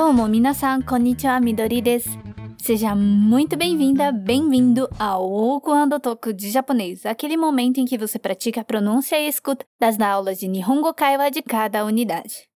Domo, minasan, konnichiwa, Midori desu. Seja muito bem-vinda, bem-vindo ao Okuando Toku de japonês, aquele momento em que você pratica a pronúncia e escuta das aulas de Nihongo Kaiwa de cada unidade.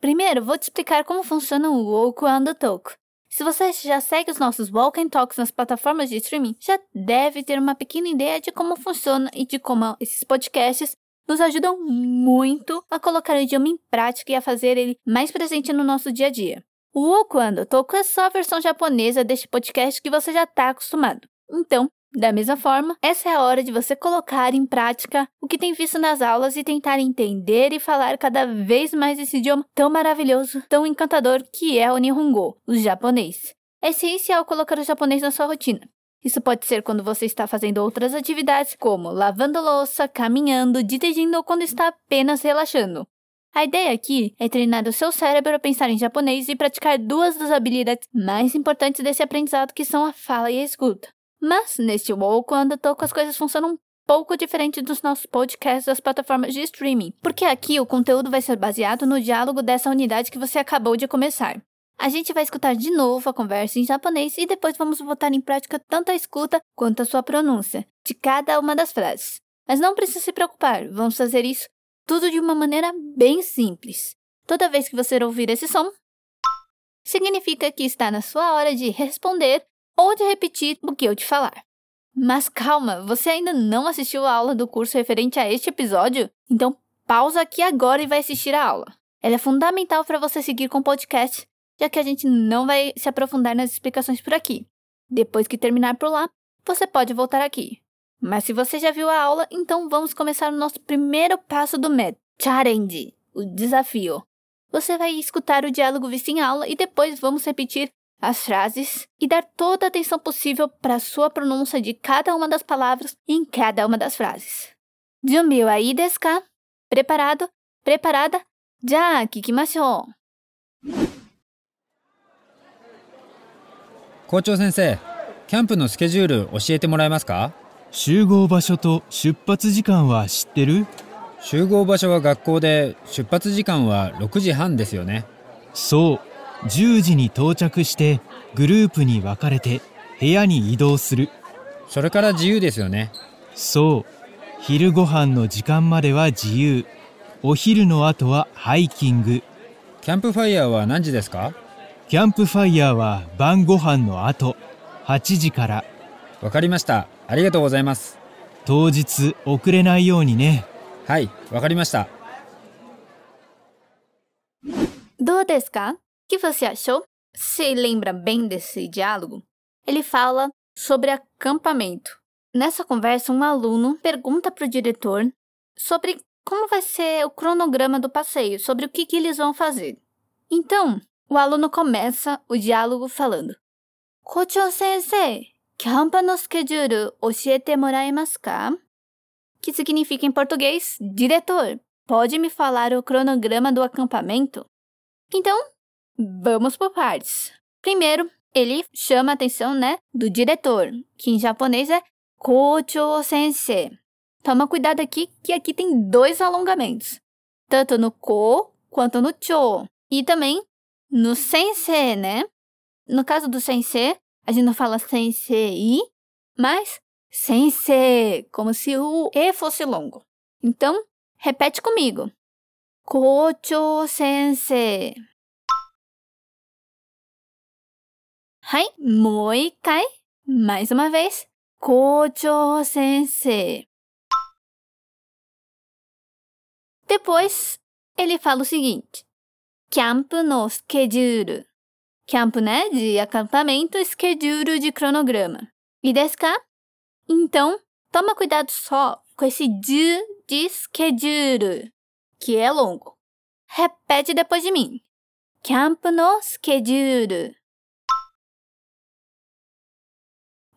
Primeiro, vou te explicar como funciona o Okuando Toku. Se você já segue os nossos Walk and Talks nas plataformas de streaming, já deve ter uma pequena ideia de como funciona e de como esses podcasts nos ajudam muito a colocar o idioma em prática e a fazer ele mais presente no nosso dia a dia. O Okuando Toku é só a versão japonesa deste podcast que você já está acostumado. Então, da mesma forma, essa é a hora de você colocar em prática o que tem visto nas aulas e tentar entender e falar cada vez mais esse idioma tão maravilhoso, tão encantador que é o Nihongo, o japonês. É essencial colocar o japonês na sua rotina. Isso pode ser quando você está fazendo outras atividades, como lavando louça, caminhando, dirigindo ou quando está apenas relaxando. A ideia aqui é treinar o seu cérebro a pensar em japonês e praticar duas das habilidades mais importantes desse aprendizado, que são a fala e a escuta. Mas, neste WoW, quando toco, as coisas funcionam um pouco diferente dos nossos podcasts das plataformas de streaming, porque aqui o conteúdo vai ser baseado no diálogo dessa unidade que você acabou de começar. A gente vai escutar de novo a conversa em japonês e depois vamos botar em prática tanto a escuta quanto a sua pronúncia de cada uma das frases. Mas não precisa se preocupar, vamos fazer isso tudo de uma maneira bem simples. Toda vez que você ouvir esse som, significa que está na sua hora de responder ou de repetir o que eu te falar. Mas calma, você ainda não assistiu a aula do curso referente a este episódio? Então pausa aqui agora e vai assistir a aula. Ela é fundamental para você seguir com o podcast, já que a gente não vai se aprofundar nas explicações por aqui. Depois que terminar por lá, você pode voltar aqui. Mas se você já viu a aula, então vamos começar o nosso primeiro passo do método, Challenge, o desafio. Você vai escutar o diálogo visto em aula e depois vamos repetir as frases e dar toda a atenção possível para a sua pronúncia de cada uma das palavras em cada uma das frases. Junbi wa ii desu ka? Preparado? Preparada? Já, kikimashou. 校長先生キャンプのスケジュール教えてもらえますか 集合場所と出発時間は知ってる？集合場所は学校で出発時間は6時半ですよね。そう。10時に到着してグループに分かれて部屋に移動する。それから自由ですよね。そう。昼ご飯の時間までは自由。お昼の後はハイキング。キャンプファイヤーは何時ですか？キャンプファイヤーは晩ご飯の後。8時から。わかりましたありがとうございます当日遅れないようにねはいわかりました Do desu ka? O que você achou? Se lembra bem desse diálogo? Ele fala sobre acampamento. Nessa conversa, um aluno pergunta para o diretor sobre como vai ser o cronograma do passeio, sobre o que, que eles vão fazer. Então, o aluno começa o diálogo falando: Kocho sensei, キャンパのスケジュール教えてもらえますか Que significa em português, diretor, pode me falar o cronograma do acampamento? Então, vamos por partes. Primeiro, ele chama a atenção, né, do diretor, que em japonês é Kocho Sensei. Toma cuidado aqui, que aqui tem dois alongamentos, tanto no ko quanto no cho, e também no sensei, né? No caso do sensei, a gente não fala sensei, mas sensei, como se o E fosse longo. Então, repete comigo. Kocho sensei. Hai, moikai. Mais uma vez. Kocho sensei. Depois, ele fala o seguinte. Camp no schedule. Camp, né? De acampamento, schedule de cronograma. E desu ka? Então, toma cuidado só com esse de de schedule, que é longo. Repete depois de mim. Camp no schedule.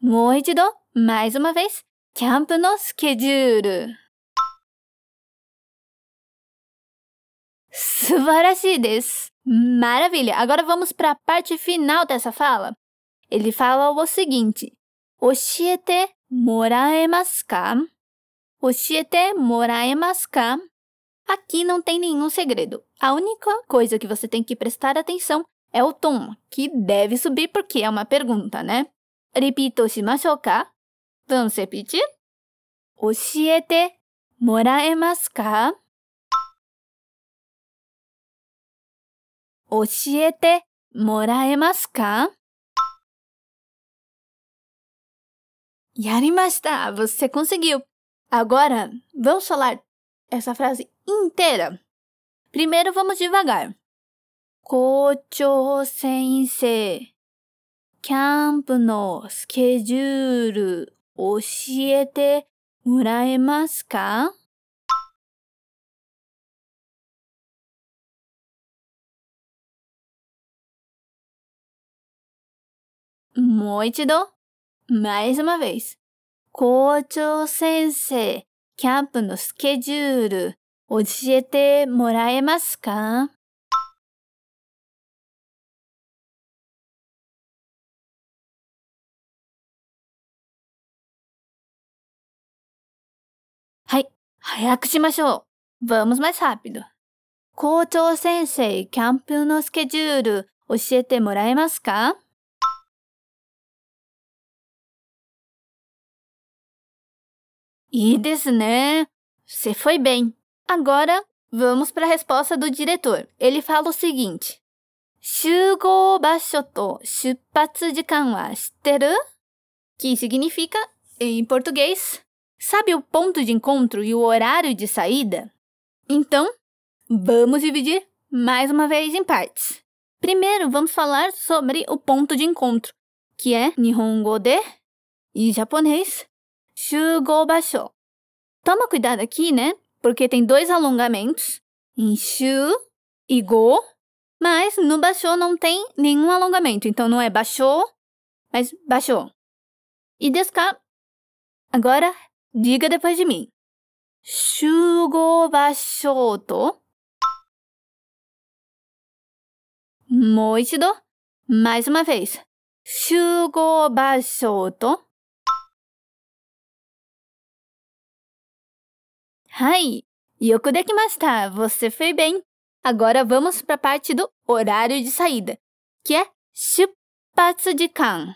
もう一度、mais uma vez. キャンプのスケジュール。 Subarashides. Maravilha! Agora vamos para a parte final dessa fala. Ele fala o seguinte: Oshiete moraemasu ka? Oshiete moraemasu ka? Aqui não tem nenhum segredo. A única coisa que você tem que prestar atenção é o tom, que deve subir porque é uma pergunta, né? Repito shimashou ka? Vamos repetir? Oshiete moraemasu ka? 教えてもらえますかやりました Você conseguiu! Agora, vamos falar essa frase inteira. Primeiro, vamos devagar. 校長先生、キャンプのスケジュール教えてもらえますかもう一度。mais uma vez. 校長先生、キャンプのスケジュール教えてもらえますか？Vamos mais rápido. 校長先生、キャンプのスケジュール教えてもらえますか？いいですね. Você foi bem. Agora, vamos para a resposta do diretor. Ele fala o seguinte: 集合場所と出発時間は知ってる Que significa, em português, sabe o ponto de encontro e o horário de saída? Então, vamos dividir mais uma vez em partes. Primeiro, vamos falar sobre o ponto de encontro, que é Nihongo de e japonês Shugo basho. Toma cuidado aqui, né? Porque tem dois alongamentos em shu e go, mas no basho não tem nenhum alongamento. Então não é basho, mas basho. E deska. Agora, diga depois de mim. Shugo basho to. Moichido. Mais uma vez. Shugo basho to. Ai, yokudekimashita, você foi bem. Agora vamos para a parte do horário de saída, que é shupatsu jikan.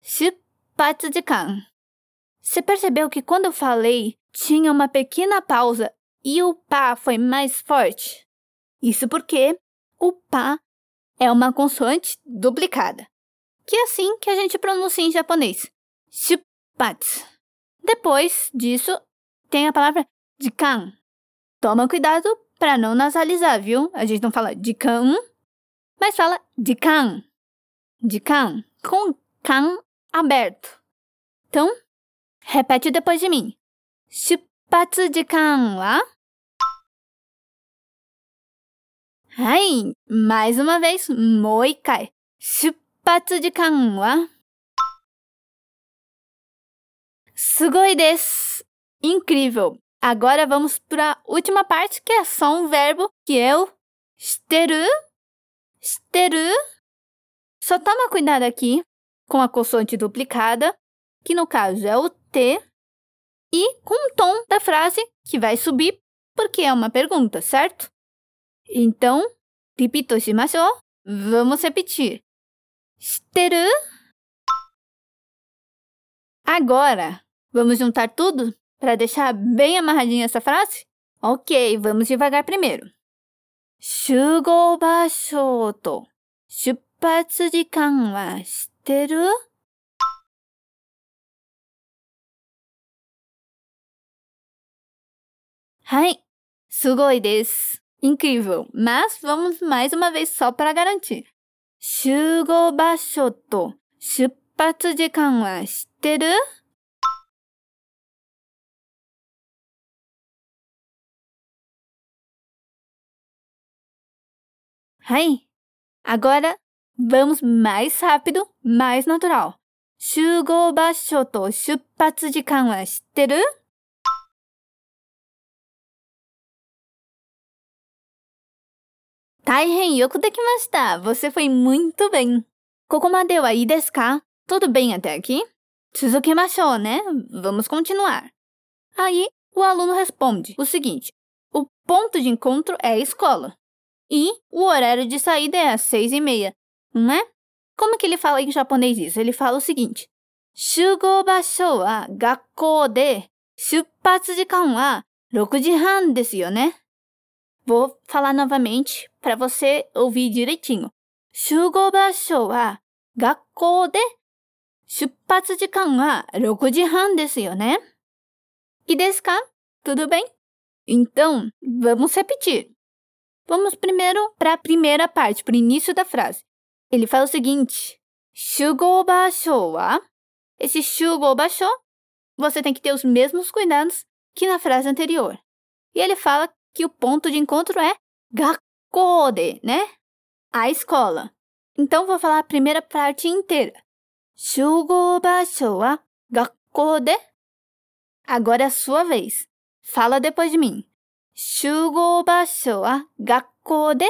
Shupatsu jikan. Você percebeu que quando eu falei, tinha uma pequena pausa e o pá foi mais forte? Isso porque o pá é uma consoante duplicada, que é assim que a gente pronuncia em japonês. Shupatsu. Depois disso, tem a palavra de can. Toma cuidado para não nasalizar, viu? A gente não fala de can, mas fala de can. De can, com can aberto. Então, repete depois de mim. Shupatsu de kan wa? Hai, mais uma vez, moikai. Shupatsu de kan wa? Sugoi desu. Incrível! Agora vamos para a última parte, que é só um verbo, que é o shiteru. Shiteru. Só toma cuidado aqui com a consoante duplicada, que no caso é o T, e com o tom da frase, que vai subir, porque é uma pergunta, certo? Então, repito shimashou. Vamos repetir. Shiteru. Agora, vamos juntar tudo para deixar bem amarradinha essa frase? Ok, vamos devagar primeiro. Shugo basho to shupatsu jikan wa shiteru? Hai, sugoi desu. Incrível, mas vamos mais uma vez só para garantir. Shugo basho to shupatsu jikan wa shiteru? 時間は知ってる Ai, agora vamos mais rápido, mais natural. 集合場所と出発時間は知ってる大変よくできました Você foi muito bem. ここまではいいですか Tudo bem até aqui? 続けましょうね Vamos continuar. Aí, o aluno responde o seguinte: o ponto de encontro é a escola. e o horário de saída é às seis e meia, não é? Como que ele fala em japonês isso? Ele fala o seguinte: 集合場所は学校で出発時間は6時半ですよね。Vou falar novamente para você ouvir direitinho. 集合場所は学校で出発時間は6時半ですよね。E desu ka? Tudo bem? Então, vamos repetir. Vamos primeiro para a primeira parte, para o início da frase. Ele fala o seguinte: Shugou. Esse shugou você tem que ter os mesmos cuidados que na frase anterior. E ele fala que o ponto de encontro é gakode, né? A escola. Então vou falar a primeira parte inteira. Shugou gakode. Agora é a sua vez. Fala depois de mim. Shugo basho wa gakode.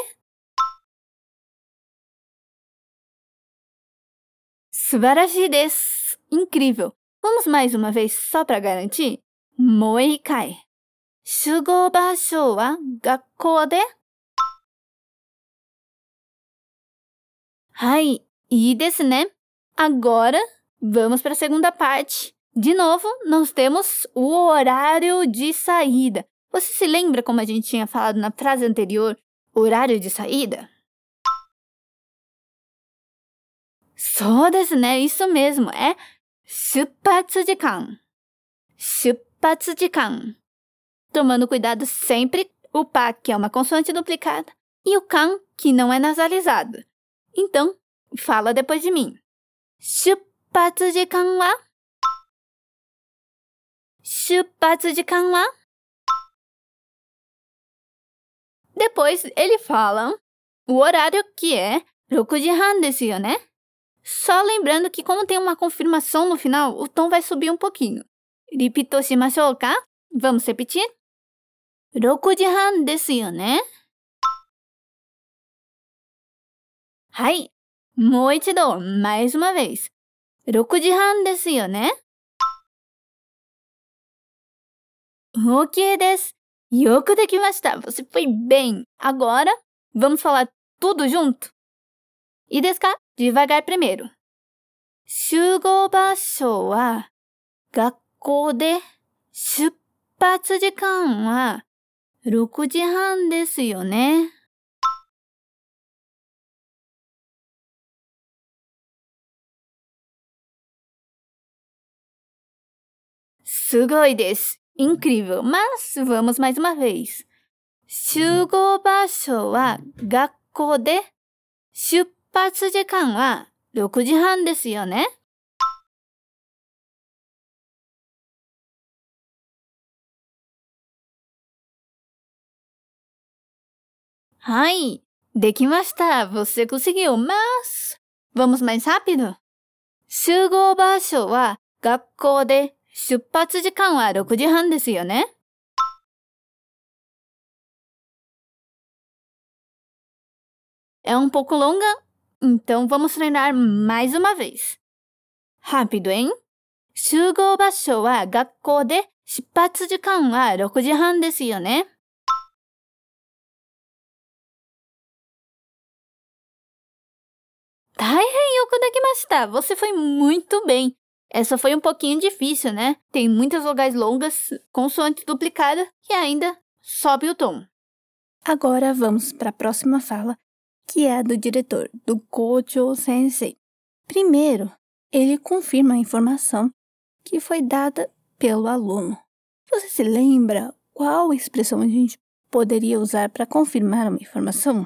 Subarashi desu. Incrível. Vamos mais uma vez só para garantir? Moikai. Shugo basho wa de? Desu né? Agora, vamos para a segunda parte. De novo, nós temos o horário de saída. Você se lembra como a gente tinha falado na frase anterior, horário de saída? そうですね、isso mesmo, é 出発時間。出発時間。Tomando cuidado sempre o pa, que é uma consoante duplicada, e o kan, que não é nasalizado. Então, fala depois de mim. 出発時間は出発時間は Depois ele fala o horário que é 6時半ですよね só lembrando que como tem uma confirmação no final, o tom vai subir um pouquinho. Ripito shimashou ka? Vamos repetir? 6時半ですよねはい。もう一度、mais uma vez. 6時半ですよね Ok です。 よくできました。Você foi bem. Agora, vamos falar tudo junto? E desu ka? Devagar primeiro. 集合場所は学校で出発時間は6時半ですよね。すごいです。Incrível. Mas vamos mais uma vez. 集合場所は学校で出発時間は6時半ですよね Ai, dekimashita, você conseguiu, mas vamos mais rápido? 集合場所は学校で出発時間は6時半ですよね É um pouco longa, então vamos treinar mais uma vez. Rápido, hein? 集合場所は学校で出発時間は6時半ですよね。大変よくできました。Você foi muito bem. Essa foi um pouquinho difícil, né? Tem muitas vogais longas, consoante duplicada e ainda sobe o tom. Agora vamos para a próxima fala, que é a do diretor, do Kojo Sensei. Primeiro, ele confirma a informação que foi dada pelo aluno. Você se lembra qual expressão a gente poderia usar para confirmar uma informação?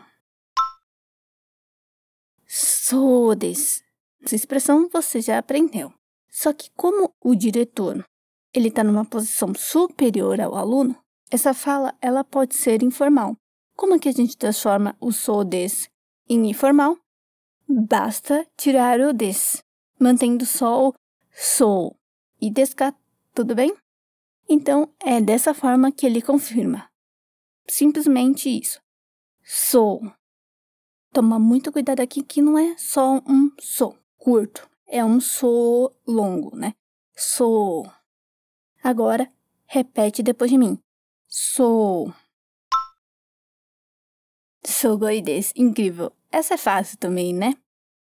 Sodes. Essa expressão você já aprendeu. Só que como o diretor ele está numa posição superior ao aluno, essa fala ela pode ser informal. Como é que a gente transforma o sodes em informal, basta tirar o des, mantendo só o sou e desca, tudo bem? Então, é dessa forma que ele confirma. Simplesmente isso. Sou. Toma muito cuidado aqui que não é só um sou curto, é um sou longo, né? Sou. Agora, repete depois de mim. Sou. Sugoi desu. Incrível. Essa é fácil também, né?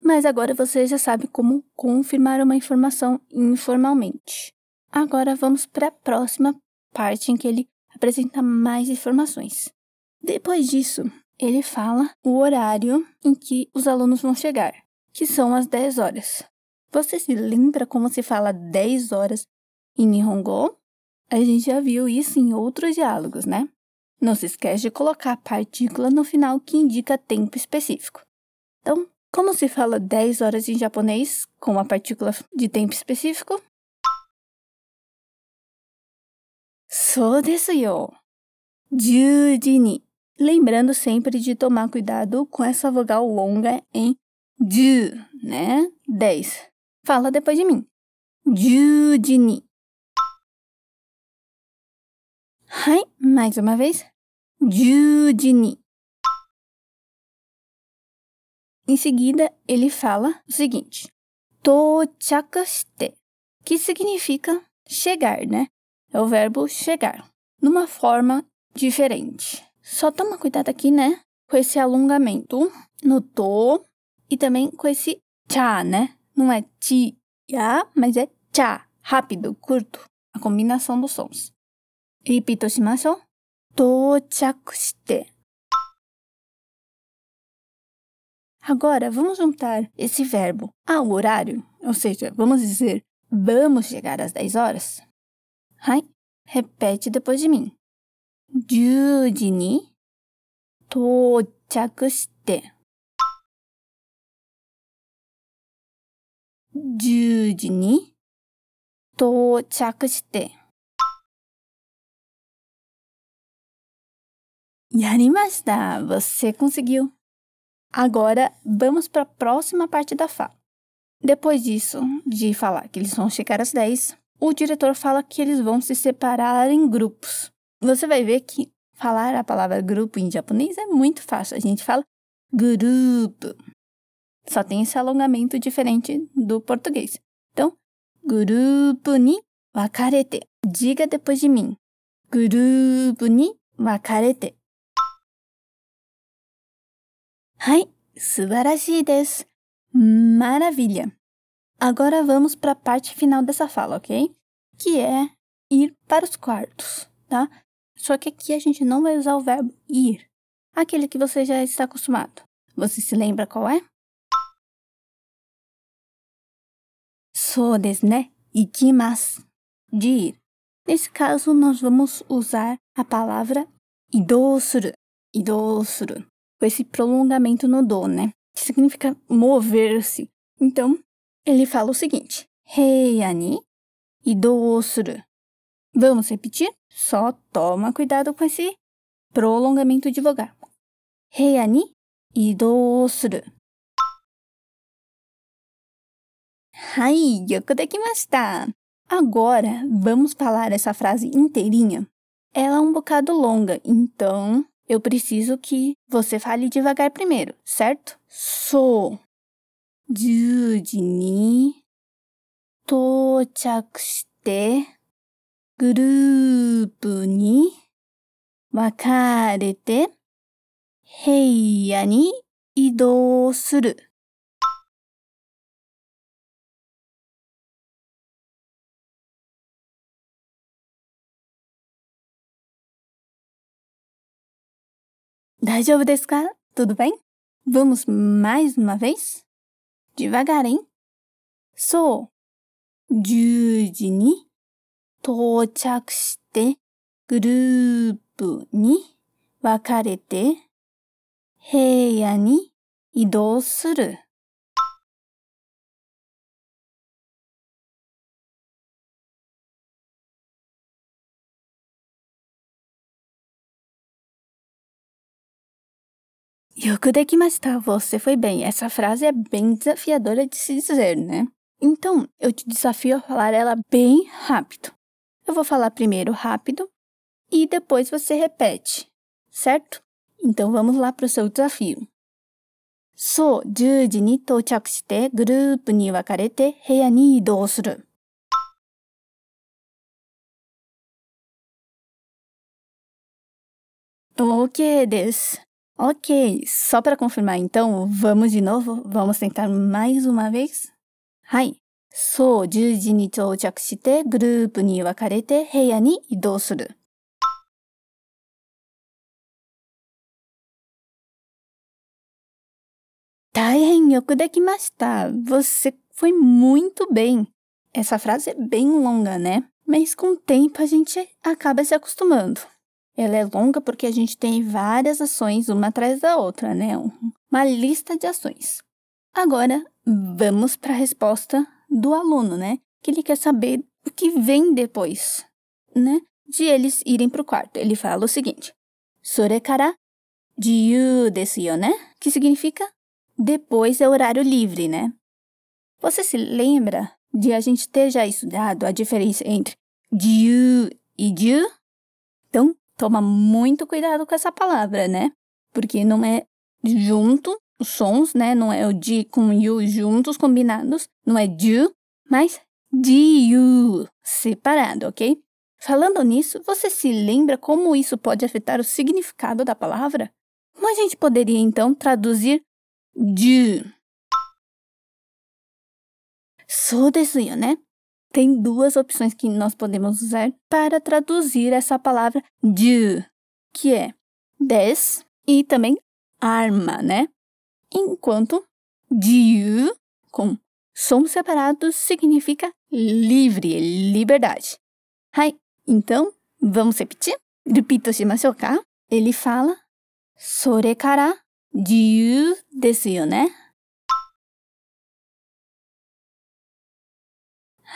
Mas agora você já sabe como confirmar uma informação informalmente. Agora vamos para a próxima parte em que ele apresenta mais informações. Depois disso, ele fala o horário em que os alunos vão chegar, que são as 10 horas. Você se lembra como se fala 10 horas em Nihongo? A gente já viu isso em outros diálogos, né? Não se esquece de colocar a partícula no final que indica tempo específico. Então, como se fala 10 horas em japonês com a partícula de tempo específico? So desu yo. Lembrando sempre de tomar cuidado com essa vogal longa em ju, né? 10. Fala depois de mim. Juji ni. Hai, mais uma vez. Juji ni. Em seguida, ele fala o seguinte: tochaku shite, que significa chegar, né? É o verbo chegar, numa forma diferente. Só toma cuidado aqui, né? Com esse alongamento no to e também com esse cha, né? Não é ti, ya, mas é cha, rápido, curto, a combinação dos sons. Repito shimashou. Tochaku shite. Agora, vamos juntar esse verbo ao horário, ou seja, vamos dizer vamos chegar às 10 horas. Hai, repete depois de mim. 10時に到着して 10時に到着してやりました Você conseguiu! Agora, vamos para a próxima parte da fala. Depois disso, de falar que eles vão chegar às 10, o diretor fala que eles vão se separar em grupos. Você vai ver que falar a palavra grupo em japonês é muito fácil. A gente fala grupo. Só tem esse alongamento diferente do português. Então, grupo ni wakarete. Diga depois de mim. Grupo ni wakarete. Hai, subarashi desu. Maravilha. Agora vamos para a parte final dessa fala, ok? Que é ir para os quartos, tá? Só que aqui a gente não vai usar o verbo ir, aquele que você já está acostumado. Você se lembra qual é? So desu ne, ikimasu, de ir. Nesse caso, nós vamos usar a palavra idou suru, idou suru, com esse prolongamento no do, né? Que significa mover-se. Então, ele fala o seguinte: Heia ni idou suru. Vamos repetir? Só toma cuidado com esse prolongamento de vogal. Heia ni Hai, yokodekimashita! Agora, vamos falar essa frase inteirinha? Ela é um bocado longa, então eu preciso que você fale devagar primeiro, certo? Sou juji ni tochaku shite grupu ni wakarete Heia ni idou suru. 大丈夫ですか Tudo bem? Vamos mais uma vez? Devagar, hein? So, 10時に到着してグループに分かれて部屋に移動する。よくできました。Você foi bem. Essa frase é bem desafiadora de se dizer, né? Então, eu te desafio a falar ela bem rápido. Eu vou falar primeiro rápido e depois você repete, certo? Então vamos lá para o seu desafio. そう、10時に到着してグループに分かれて部屋に移動する。OK です。 Ok, só para confirmar então, vamos de novo? Vamos tentar mais uma vez? はい。そう、10時に到着して、グループに分かれて部屋に移動する。大変よくできました。Você foi muito bem. Essa frase é bem longa, né? Mas com o tempo a gente acaba se acostumando. Ela é longa porque a gente tem várias ações uma atrás da outra, né? Uma lista de ações. Agora, vamos para a resposta do aluno, né? Que ele quer saber o que vem depois, né? De eles irem para o quarto. Ele fala o seguinte: Sorekara jiyu desu né? Que significa depois é horário livre, né? Você se lembra de a gente ter já estudado a diferença entre jiu e jiu? Então, toma muito cuidado com essa palavra, né? Porque não é junto os sons, né? Não é o ji com o yu juntos, combinados. Não é jiu, mas jiu, separado, ok? Falando nisso, você se lembra como isso pode afetar o significado da palavra? Como a gente poderia, então, traduzir jiu? そうですよね。 tem duas opções que nós podemos usar para traduzir essa palavra de, que é des e também arma, né? Enquanto de, com som separado, significa livre, liberdade. Hai, então, vamos repetir? Repito se? Ele fala, sore kara, de, desceu, né?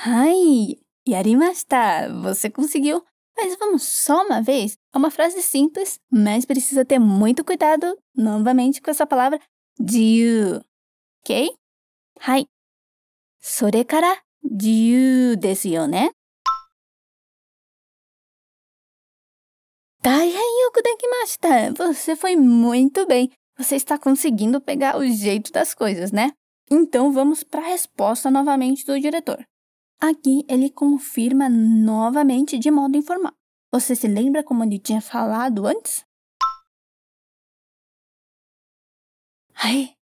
Ai, yarimashita! Você conseguiu! Mas vamos só uma vez? É uma frase simples, mas precisa ter muito cuidado, novamente, com essa palavra jiu. Ok? Hai. それから自由ですよね。大変よくできました! Você foi muito bem! Você está conseguindo pegar o jeito das coisas, né? Então vamos para a resposta novamente do diretor. Aqui ele confirma novamente de modo informal. Você se lembra como ele tinha falado antes? Ai,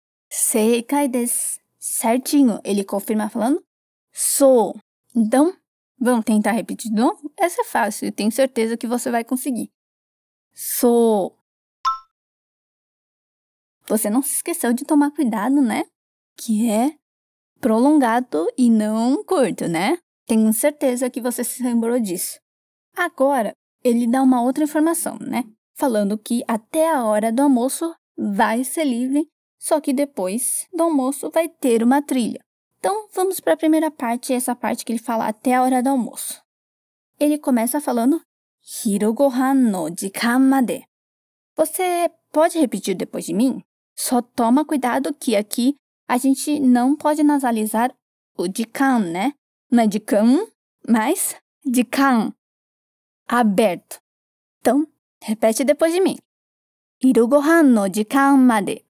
desu. Certinho, ele confirma falando sou. Então, vamos tentar repetir de novo? Essa é fácil, eu tenho certeza que você vai conseguir. Sou. Você não se esqueceu de tomar cuidado, né? Que é prolongado e não curto, né? Tenho certeza que você se lembrou disso. Agora, ele dá uma outra informação, né? Falando que até a hora do almoço vai ser livre, só que depois do almoço vai ter uma trilha. Então, vamos para a primeira parte, essa parte que ele fala até a hora do almoço. Ele começa falando Hirogohan no. Você pode repetir depois de mim? Só toma cuidado que aqui a gente não pode nasalizar o jikan, né? Não é jikan, mas jikan. Aberto. Então, repete depois de mim. Hirogohan no jikan made.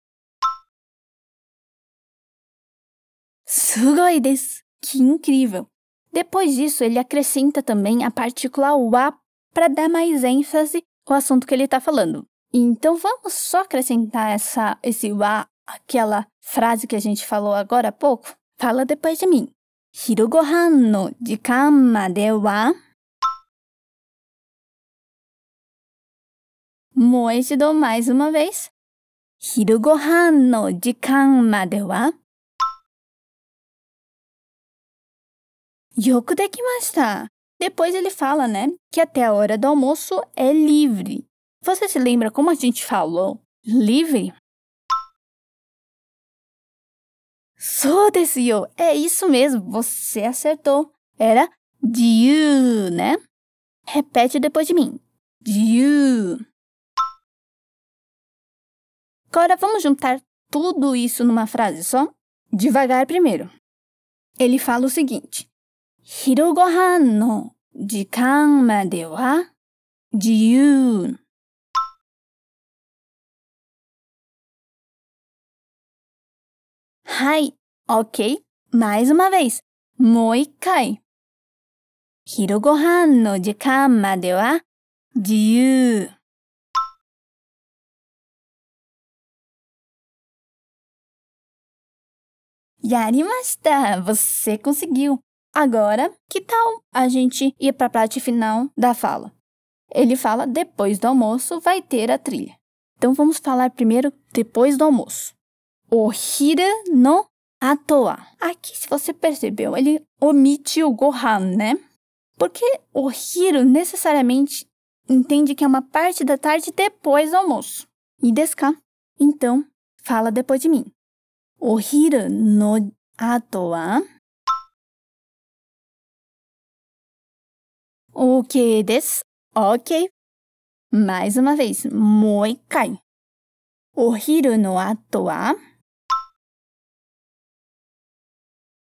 Sugoi desu. Que incrível! Depois disso, ele acrescenta também a partícula wa para dar mais ênfase ao assunto que ele está falando. Então, vamos só acrescentar essa, esse wa, aquela frase que a gente falou agora há pouco? Fala depois de mim. Hirogohan no jikan made wa... Moichido mais uma vez. Hirogohan no jikan made wa... Yoku dekimashita. Depois ele fala, né, que até a hora do almoço é livre. Você se lembra como a gente falou? Livre? So desu yo. É isso mesmo, você acertou. Era jiu, né? Repete depois de mim. Jiu. Agora vamos juntar tudo isso numa frase só? Devagar primeiro. Ele fala o seguinte: 昼ご飯の時間 Hi, ok, mais uma vez. もう一回。昼ご飯の時間までは自由。やりました! Você conseguiu! Agora, que tal a gente ir para a parte final da fala? Ele fala: depois do almoço vai ter a trilha. Então vamos falar primeiro depois do almoço. Ohira no atoa. Aqui, se você percebeu, ele omite o gohan, né? Porque o hiro necessariamente entende que é uma parte da tarde depois do almoço. E desca. Então, fala depois de mim. O hiro no atoa. O que des? Ok. Mais uma vez. Moikai. O hiro no atoa.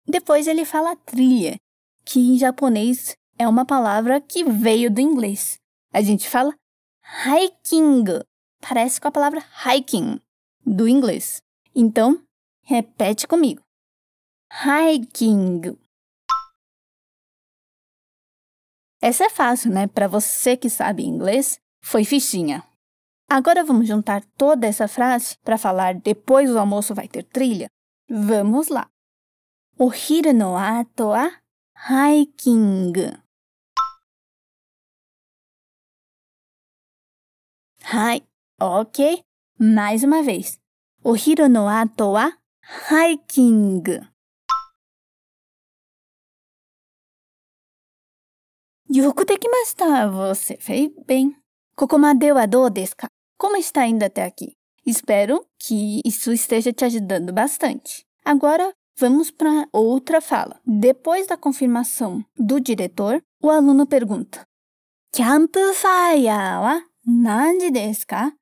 Depois ele fala trilha, que em japonês é uma palavra que veio do inglês. A gente fala hiking, parece com a palavra hiking do inglês. Então, repete comigo. Hiking. Essa é fácil, né? Para você que sabe inglês, foi fichinha. Agora vamos juntar toda essa frase para falar depois do almoço vai ter trilha? Vamos lá. お昼の後はハイキング。はい、OK。Mais uma vez. お昼の後はハイキング。よくできました。Você fez bem. ここまではどうですか Como está indo até aqui? Espero que isso esteja te ajudando bastante. Agora, Vamos para outra fala. Depois da confirmação do diretor, o aluno pergunta: Campfire wa nanji desu ka?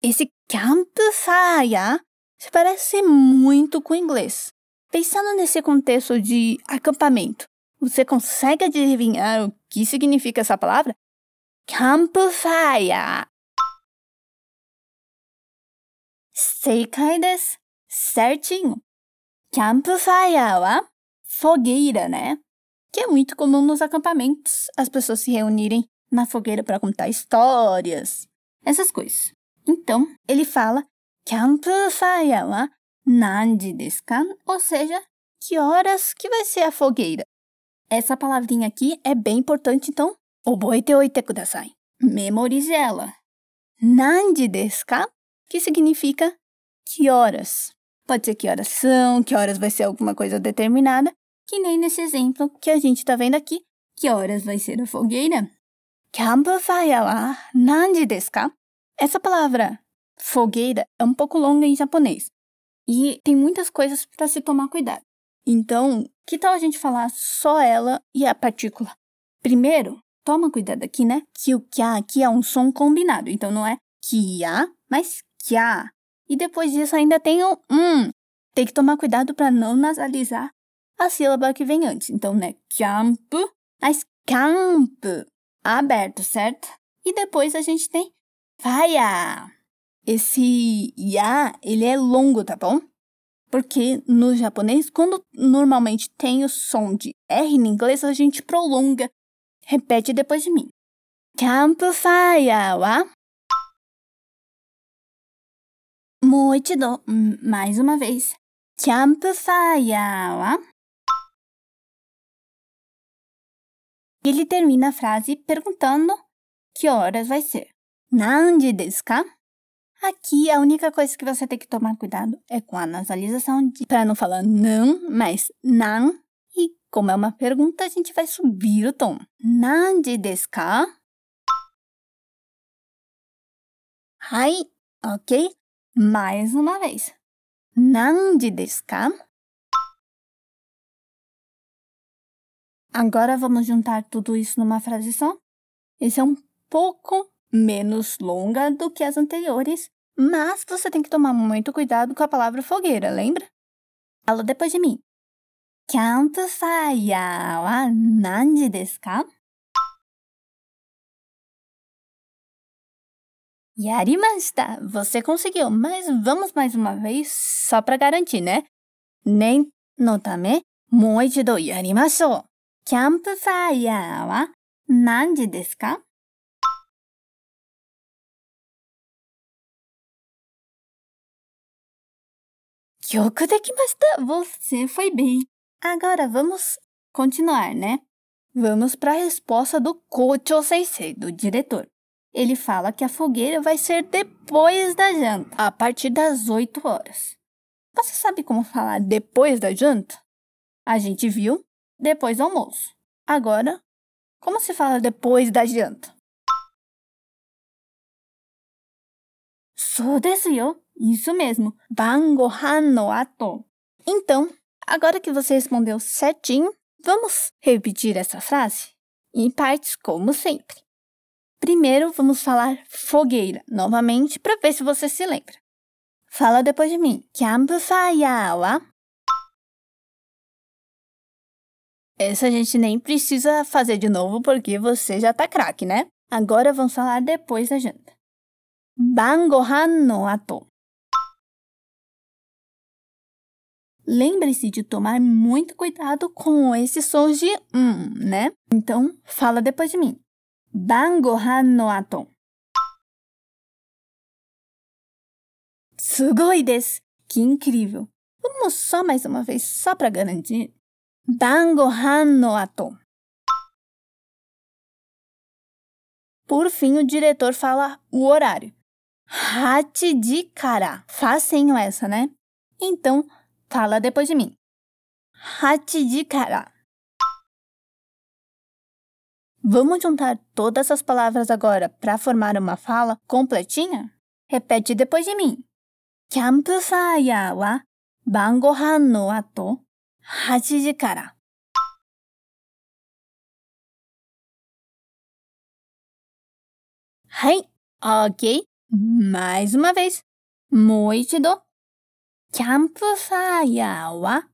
Esse campfire se parece muito com o inglês. Pensando nesse contexto de acampamento, você consegue adivinhar o que significa essa palavra? Campfire. Certinho. Campfire fogueira, né? Que é muito comum nos acampamentos as pessoas se reunirem na fogueira para contar histórias, essas coisas. Então, ele fala Campfire wa nanji desu ka? Ou seja, que horas que vai ser a fogueira? Essa palavrinha aqui é bem importante, então oboete oite kudasai. Memorize ela. Nanji desu ka? Que significa que horas. Pode ser que horas são, que horas vai ser alguma coisa determinada, que nem nesse exemplo que a gente está vendo aqui. Que horas vai ser a fogueira? Campfire wa nanji desu ka? Essa palavra fogueira é um pouco longa em japonês e tem muitas coisas para se tomar cuidado. Então, que tal a gente falar só ela e a partícula? Primeiro, toma cuidado aqui, né? Que o kya aqui é um som combinado, então não é kia, mas kya. E depois disso ainda tem o um. Tem que tomar cuidado para não nasalizar a sílaba que vem antes. Então, né? Camp, mas camp. Aberto, certo? E depois a gente tem vaia. Esse ya, ele é longo, tá bom? Porque no japonês, quando normalmente tem o som de R em inglês, a gente prolonga. Repete depois de mim. Campfire wa もう一度、mais uma vez. Campfire wa? Ele termina a frase perguntando que horas vai ser. Nanji desu ka? Aqui a única coisa que você tem que tomar cuidado é com a nasalização para não falar não, mas nan. E como é uma pergunta, a gente vai subir o tom. Nanji desu ka? Hai, ok? Mais uma vez. Nanji desu? Agora vamos juntar tudo isso numa frase só. Esse é um pouco menos longa do que as anteriores, mas você tem que tomar muito cuidado com a palavra fogueira, lembra? Fala depois de mim. Campfire wa nanji desu ka? Yarimashita! Você conseguiu, mas vamos mais uma vez, só para garantir, né? Nem no tame, もう一度やりましょう。キャンプファイヤーは何時ですか Yoku dekimashita! Você foi bem. Agora vamos continuar, né? Vamos para a resposta do Kocho Sensei, do diretor. Ele fala que a fogueira vai ser depois da janta, a partir das 8 horas. Você sabe como falar depois da janta? A gente viu depois do almoço. Agora, como se fala depois da janta? So desu yo. Isso mesmo. Ban gohan no ato. Então, agora que você respondeu certinho, vamos repetir essa frase em partes como sempre. Primeiro, vamos falar fogueira novamente para ver se você se lembra. Fala depois de mim. Campfire wa Essa a gente nem precisa fazer de novo porque você já tá craque, né? Agora vamos falar depois da janta. Bangohan no ato. Lembre-se de tomar muito cuidado com esses sons de um, né? Então, fala depois de mim. Bangohan no ato. Sugoi desu. Que incrível. Vamos só mais uma vez, só para garantir. Bangohan no ato. Por fim, o diretor fala o horário. Hachi de cara. Facinho essa, né? Então, fala depois de mim. Hachi de cara. Vamos juntar todas essas palavras agora para formar uma fala completinha? Repete depois de mim. Campfire wa bangohan no ato 8時から。はい、ok. Mais uma vez. もう一度。キャンプファイヤーは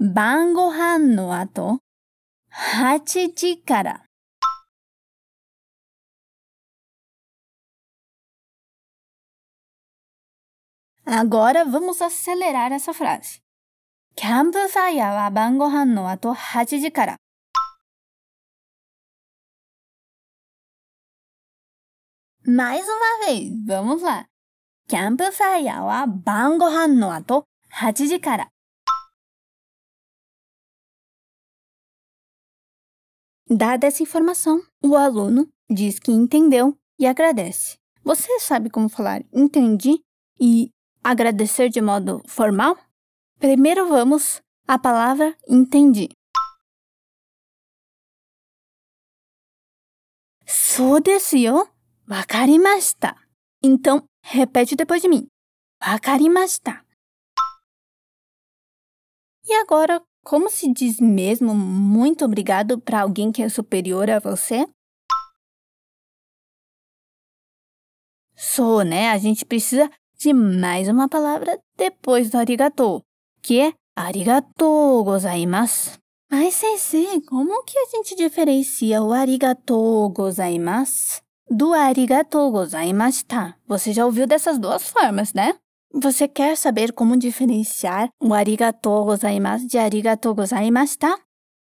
晩ご飯の後8時から。 Agora vamos acelerar essa frase. キャンプファイヤーは晩ご飯の後8時から。Mais uma vez, vamos lá. キャンプファイヤーは晩ご飯の後8時から。Dada essa informação, o aluno diz que entendeu e agradece. Você sabe como falar entendi e agradecer de modo formal? Primeiro vamos à palavra entendi. そうですよ。わかりました。Então, repete depois de mim. わかりました。E agora, como se diz mesmo muito obrigado para alguém que é superior a você? Sou, né? A gente precisa de mais uma palavra depois do arigato, que é arigatou gozaimasu. Mas, sensei, como que a gente diferencia o arigatou gozaimasu do arigatou gozaimashita? Você já ouviu dessas duas formas, né? Você quer saber como diferenciar o arigatou gozaimasu de arigatou gozaimashita?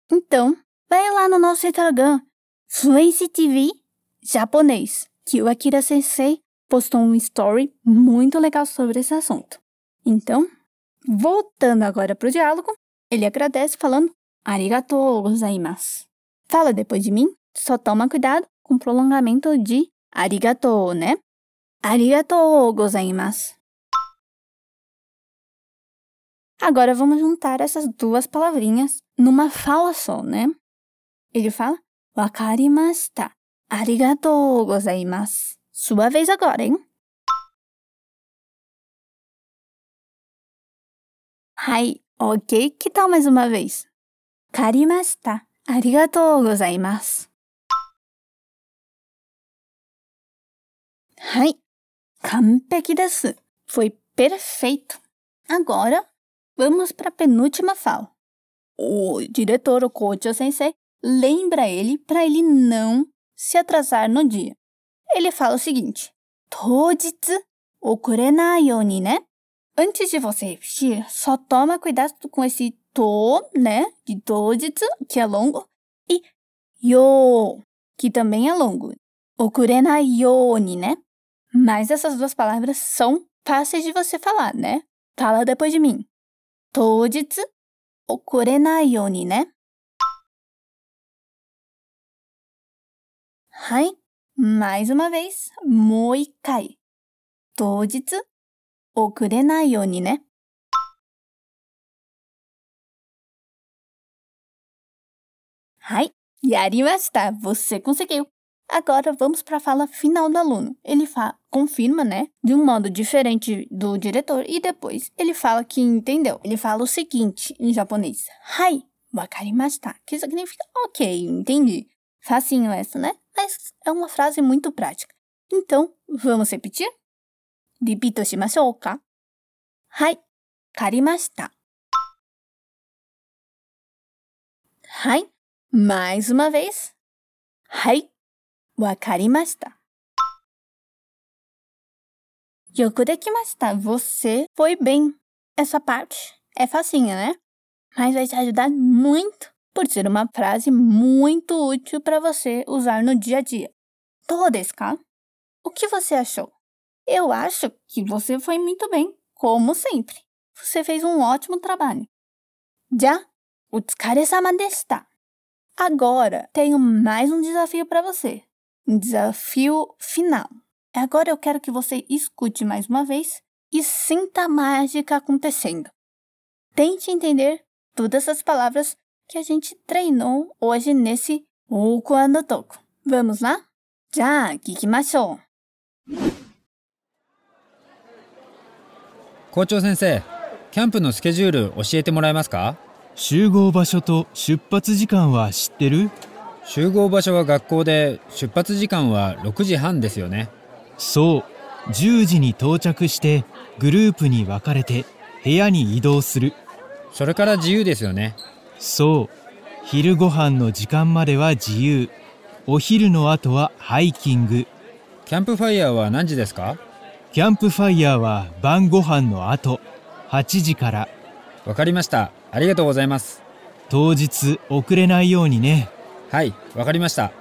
Então, vai lá no nosso Instagram, Fluency TV japonês, que o Akira Sensei postou um story muito legal sobre esse assunto. Então, voltando agora para o diálogo, ele agradece falando arigatou gozaimasu. Fala depois de mim, só toma cuidado com o prolongamento de arigatou, né? Arigatou gozaimasu. Agora vamos juntar essas duas palavrinhas numa fala só, né? Ele fala wakarimashita. Arigatou gozaimasu. Sua vez agora, hein? Hai, ok. Que tal mais uma vez? Karimashita. Arigatou gozaimasu. Hai, kanpeki desu. Foi perfeito. Agora, vamos para a penúltima fala. O diretor, o coach, o sensei, lembra ele para ele não se atrasar no dia ele fala o seguinte: Tojitsu okurenai yoni, né? Antes de você repetir, só toma cuidado com esse to, né? De tojitsu, que é longo, e yo, que também é longo. Okurenai yoni, né? Mas essas duas palavras são fáceis de você falar, né? Fala depois de mim. Tojitsu okurenai yoni, né? はい。mais uma vez, moikai. Tojitsu, okurenai yoni, né? Hai, yarimashita, você conseguiu. Agora vamos para a fala final do aluno. Ele confirma, né, de um modo diferente do diretor e depois ele fala que entendeu. Ele fala o seguinte em japonês: Hai, wakarimashita, que significa OK, entendi. Facinho essa, né? Mas é uma frase muito prática. Então, vamos repetir? Repito shimashou ka? Hai, karimashita. Hai, mais uma vez. Hai, wakarimashita. Yoku dekimashita. Você foi bem. Essa parte é facinha, né? Mas vai te ajudar muito por ser uma frase muito útil para você usar no dia a dia. Todeska? O que você achou? Eu acho que você foi muito bem, como sempre. Você fez um ótimo trabalho. Já, utsukaresama deshita. Agora tenho mais um desafio para você. Um desafio final. Agora eu quero que você escute mais uma vez e sinta a mágica acontecendo. Tente entender todas as palavras que a gente treinou hoje nesse Oku ando Toku. Vamos lá? Já, kikimashou. 校長先生キャンプのスケジュール教えてもらえますか集合場所と出発時間は知ってる？集合場所は学校で出発時間は6時半ですよねそう10時に到着してグループに分かれて部屋に移動するそれから自由ですよねそう。昼ご飯の時間までは自由。お昼の後はハイキング。キャンプファイヤーは何時ですか？キャンプファイヤーは晩ご飯の後。8時から。わかりました。ありがとうございます。当日遅れないようにね。はいわかりました。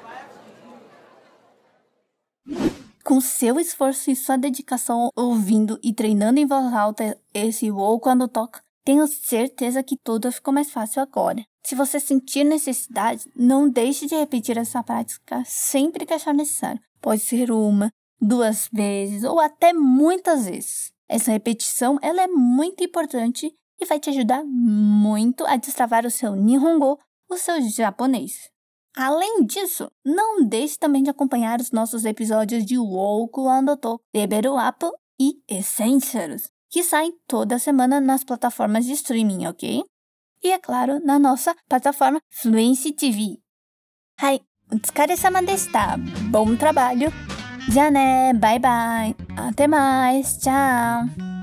Com seu esforço e sua dedicação ouvindo e treinando em voz alta esse quando toca, tenho certeza que tudo ficou mais fácil agora. Se você sentir necessidade, não deixe de repetir essa prática sempre que achar necessário. Pode ser uma, duas vezes ou até muitas vezes. Essa repetição ela é muito importante e vai te ajudar muito a destravar o seu Nihongo, o seu japonês. Além disso, não deixe também de acompanhar os nossos episódios de Woku Andoto, Level Up e Essentials, que saem toda semana nas plataformas de streaming, ok? E é claro, na nossa plataforma Fluency TV. Hai, otsukaresama deshita. Bom trabalho! Já né, bye bye! Até mais, tchau!